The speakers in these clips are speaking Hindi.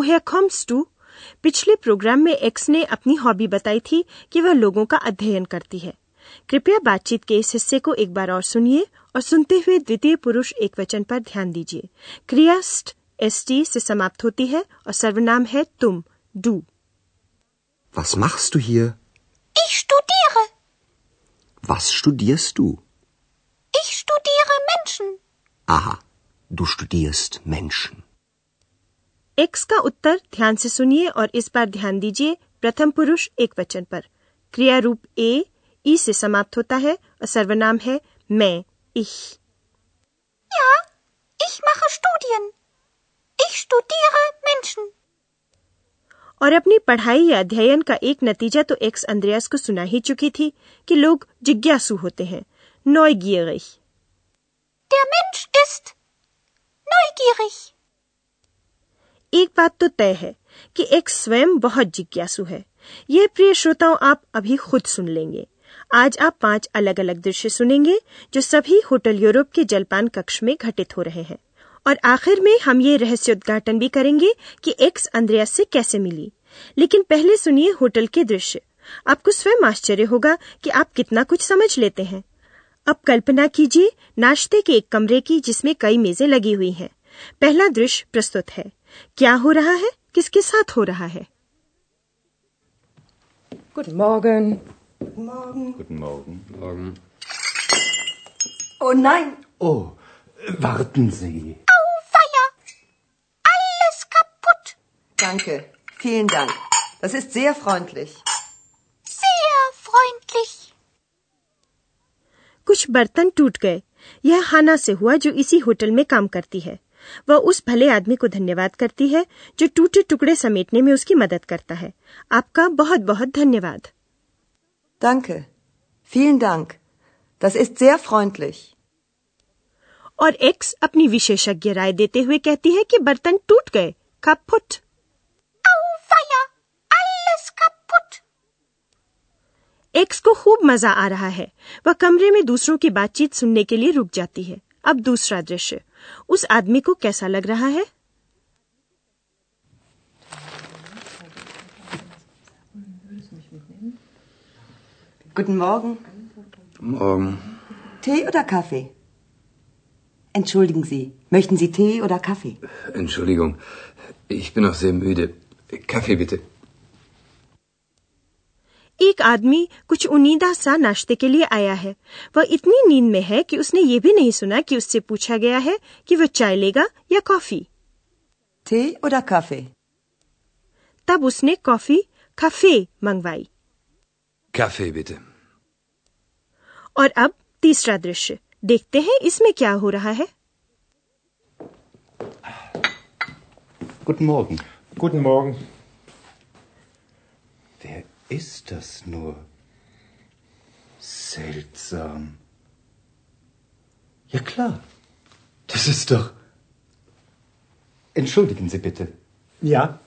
है कॉम्स टू पिछले प्रोग्राम में एक्स ने अपनी हॉबी बताई थी कि वह लोगों का अध्ययन करती है कृपया बातचीत के इस हिस्से को एक बार और सुनिए और सुनते हुए द्वितीय पुरुष एक वचन पर ध्यान दीजिए क्रियास्ट एस टी से समाप्त होती है और सर्वनाम है तुम डू was machst du hier? Ich studiere. Was studierst du? Ich studiere Menschen. Aha, du studierst Menschen. X का उत्तर ध्यान से सुनिए और इस बार ध्यान दीजिए प्रथम पुरुष एक वचन पर क्रिया रूप ए ई से समाप्त होता है और सर्वनाम है मैं ich Ja, ich mache Studien. Ich studiere Menschen. और अपनी पढ़ाई या अध्ययन का एक नतीजा तो एक्स अंद्रयास को सुना ही चुकी थी कि लोग जिज्ञासु होते हैं neugierig Der Mensch ist neugierig. एक बात तो तय है कि एक स्वयं बहुत जिज्ञासु है। यह प्रिय श्रोताओं, आप अभी खुद सुन लेंगे। आज आप पाँच अलग अलग दृश्य सुनेंगे, जो सभी होटल यूरोप के जलपान कक्ष में घटित हो रहे हैं। और आखिर में हम ये रहस्य उद्घाटन भी करेंगे कि एक्स अंद्रयास से कैसे मिली। लेकिन पहले सुनिए होटल के दृश्य। आपको स्वयं आश्चर्य होगा कि आप कितना कुछ समझ लेते हैं। अब कल्पना कीजिए नाश्ते के एक कमरे की जिसमें कई मेजें लगी हुई हैं। पहला दृश्य प्रस्तुत है। क्या हो रहा है किसके साथ हो रहा है Guten Morgen. Guten Morgen. Morgen. Oh nein, Oh, warten Sie. Auweia. Alles kaputt. danke. Vielen Dank. Das ist sehr freundlich. Sehr freundlich. कुछ बर्तन टूट गए यह हाना से हुआ जो इसी होटल में काम करती है वह उस भले आदमी को धन्यवाद करती है जो टूटे टुकड़े समेटने में उसकी मदद करता है आपका बहुत बहुत धन्यवाद Danke. Vielen Dank. Das ist sehr freundlich. और एक्स अपनी विशेषज्ञ राय देते हुए कहती है कि बर्तन टूट गए कापुट Auweia. Alles kaputt. एक्स को खूब मज़ा आ रहा है वह कमरे में दूसरों की बातचीत सुनने के लिए रुक जाती है अब दूसरा दृश्य उस आदमी को कैसा लग रहा है Guten Morgen. Morgen. Tee oder Kaffee? Entschuldigen Sie, möchten Sie Tee oder Kaffee? Entschuldigung, ich bin noch sehr müde. Kaffee bitte. एक आदमी कुछ उनीदा सा नाश्ते के लिए आया है वह इतनी नींद में है कि उसने ये भी नहीं सुना कि उससे पूछा गया है कि वह चाय लेगा या कॉफ़ी Tee oder Kaffee? तब उसने कॉफ़ी कफे मंगवाई Kaffee bitte. और अब तीसरा दृश्य देखते हैं इसमें क्या हो रहा है Guten Morgen. Guten Morgen. Ist das nur? Seltsam. Ja klar. Das ist doch. Entschuldigen Sie bitte. Ja,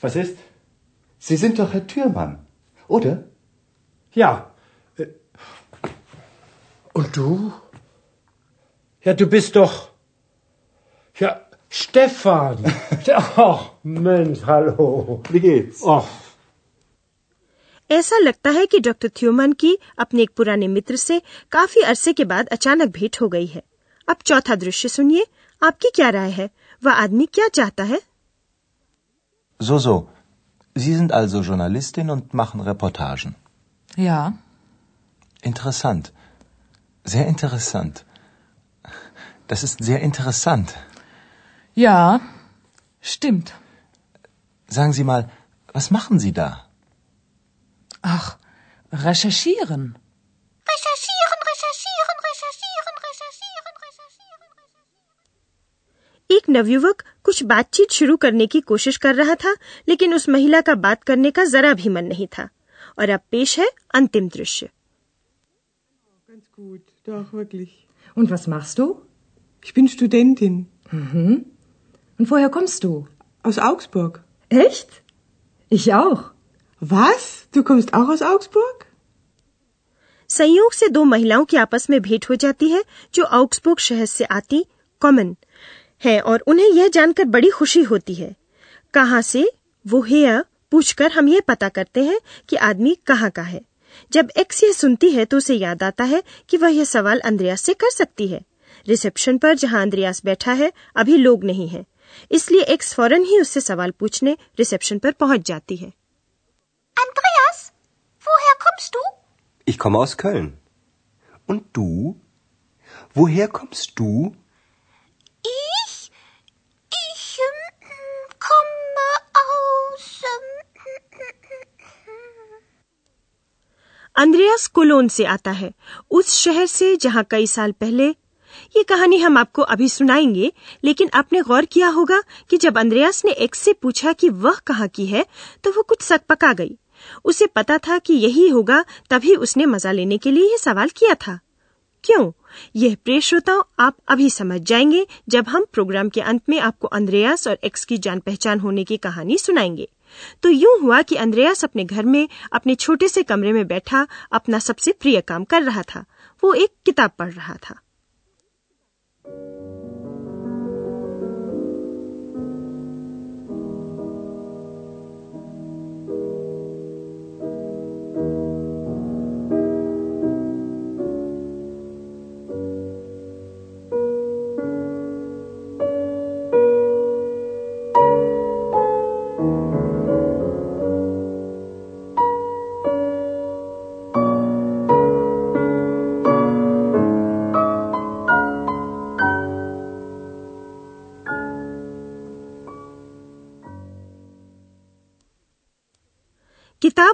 was ist? Sie sind doch Herr Türmann, oder? Ja. Äh, Und du? Ja, du bist doch. Ja, Stefan. Ach, Mensch, hallo. Wie geht's? Ach, ऐसा लगता है कि डॉक्टर थ्यूमन की अपने एक पुराने मित्र से काफ़ी अरसे के बाद अचानक भेंट हो गई है अब चौथा दृश्य सुनिए आपकी क्या राय है वह आदमी क्या चाहता है So, so. Sie sind also Journalistin und machen Reportagen. Ja, Interessant. Sehr interessant. Das ist sehr interessant. ja, stimmt. Sagen Sie mal, was machen Sie da? Ach, recherchieren. Recherchieren, recherchieren, recherchieren, recherchieren, recherchieren. एक नवयुवक कुछ बातचीत शुरू करने की कोशिश कर रहा था लेकिन उस महिला का बात करने का जरा भी मन नहीं था और अब पेश है अंतिम दृश्य Ganz gut, doch, wirklich. Und was machst du? Ich bin Studentin Und woher kommst du? aus Augsburg. Echt? Ich auch. Was? Du kommst auch aus Augsburg? संयोग से दो महिलाओं की आपस में भेंट हो जाती है, जो आउक्सबुर्ग शहर से आती कॉमन है और उन्हें यह जानकर बड़ी खुशी होती है। कहाँ से? वो हेयर पूछकर हम ये पता करते हैं कि आदमी कहाँ का है। जब एक्स यह सुनती है तो उसे याद आता है कि वह यह सवाल अंद्रयास से कर सकती है। रिसेप्शन पर जहाँ अंद्रयास बैठा है, अभी लोग नहीं है। इसलिए एक्स फ़ौरन ही उससे सवाल पूछने रिसेप्शन पर पहुँच जाती है। Woher kommst du? Ich komme aus Köln. Und du? Woher kommst du? Ich? Ich ähm, komme aus. Ähm, Andreas Cologne से आता है उस शहर से जहाँ कई साल पहले ये कहानी हम आपको अभी सुनाएँगे लेकिन आपने गौर किया होगा कि जब अंद्रयास ने एक्स से पूछा कि वह कहाँ की है तो वो कुछ सकपका गई उसे पता था कि यही होगा, तभी उसने मज़ा लेने के लिए ये सवाल किया था। क्यों? यह प्रिय श्रोताओं, आप अभी समझ जाएँगे जब हम प्रोग्राम के अंत में आपको अंद्रयास और एक्स की जान पहचान होने की कहानी सुनाएँगे। तो यूँ हुआ कि अंद्रयास अपने घर में, अपने छोटे से कमरे में बैठा, अपना सबसे प्रिय काम कर रहा था। वो एक किताब पढ़ रहा था।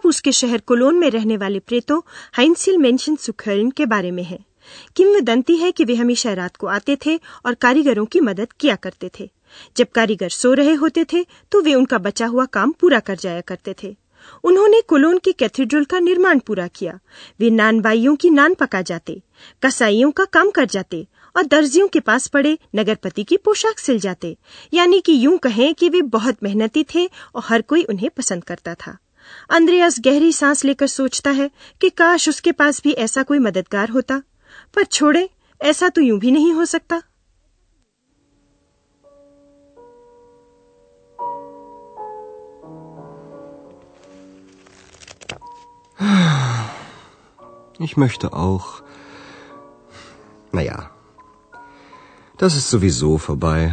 किताब उसके शहर कोलोन में रहने वाले प्रेतों हाइंसिल मेंशन सुखर्न के बारे में है। किंवदंती है कि वे हमेशा रात को आते थे और कारीगरों की मदद किया करते थे। जब कारीगर सो रहे होते थे तो वे उनका बचा हुआ काम पूरा कर जाया करते थे। उन्होंने कोलोन की कैथेड्रल का निर्माण पूरा किया। वे नान नानबाइयों की नान पका जाते कसाईयों का काम कर जाते और दर्जियों के पास पड़े नगरपति की पोशाक सिल जाते। यानी कि यूँ कहें कि वे बहुत मेहनती थे और हर कोई उन्हें पसंद करता था। अंद्रयास गहरी सांस लेकर सोचता है कि काश उसके पास भी ऐसा कोई मददगार होता पर छोड़े ऐसा तो यूँ भी नहीं हो सकता Ich möchte auch. Naja, das ist sowieso vorbei.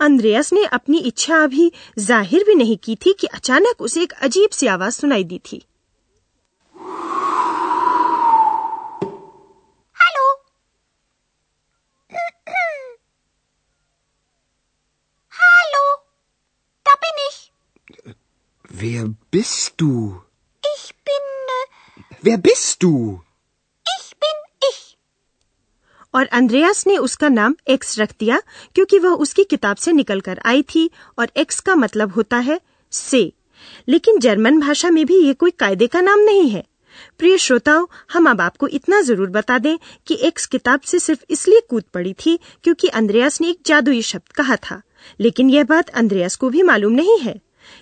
अंद्रेस ने अपनी इच्छा अभी ज़ाहिर भी नहीं की थी कि अचानक उसे एक अजीब सी आवाज़ सुनाई दी थी। हेलो। हेलो। वेर बिस्तू वेर बिस्तू और अंद्रयास ने उसका नाम एक्स रख दिया, क्योंकि वह उसकी किताब से निकलकर आई थी, और एक्स का मतलब होता है से। लेकिन जर्मन भाषा में भी ये कोई कायदे का नाम नहीं है। प्रिय श्रोताओं, हम अब आपको इतना ज़रूर बता दें कि एक्स किताब से सिर्फ़ इसलिए कूद पड़ी थी क्योंकि अंद्रयास ने एक जादुई शब्द कहा था। लेकिन यह बात अंद्रयास को भी मालूम नहीं है।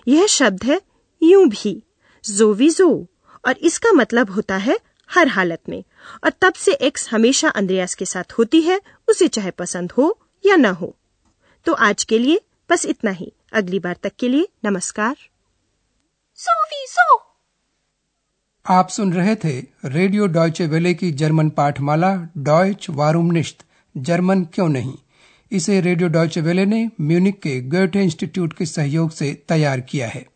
यह शब्द है यूँ भी जोवी जो, और इसका मतलब होता है हर हालत में। और तब से एक्स हमेशा अंद्रयास के साथ होती है उसे चाहे पसंद हो या न हो। तो आज के लिए बस इतना ही। अगली बार तक के लिए नमस्कार। Sowieso. आप सुन रहे थे रेडियो डॉयचे वेले की जर्मन पाठमाला डॉयच वारूम निश्त। जर्मन क्यों नहीं? इसे रेडियो डॉयचे वेले ने म्यूनिक के गोएटे इंस्टीट्यूट के सहयोग से तैयार किया है।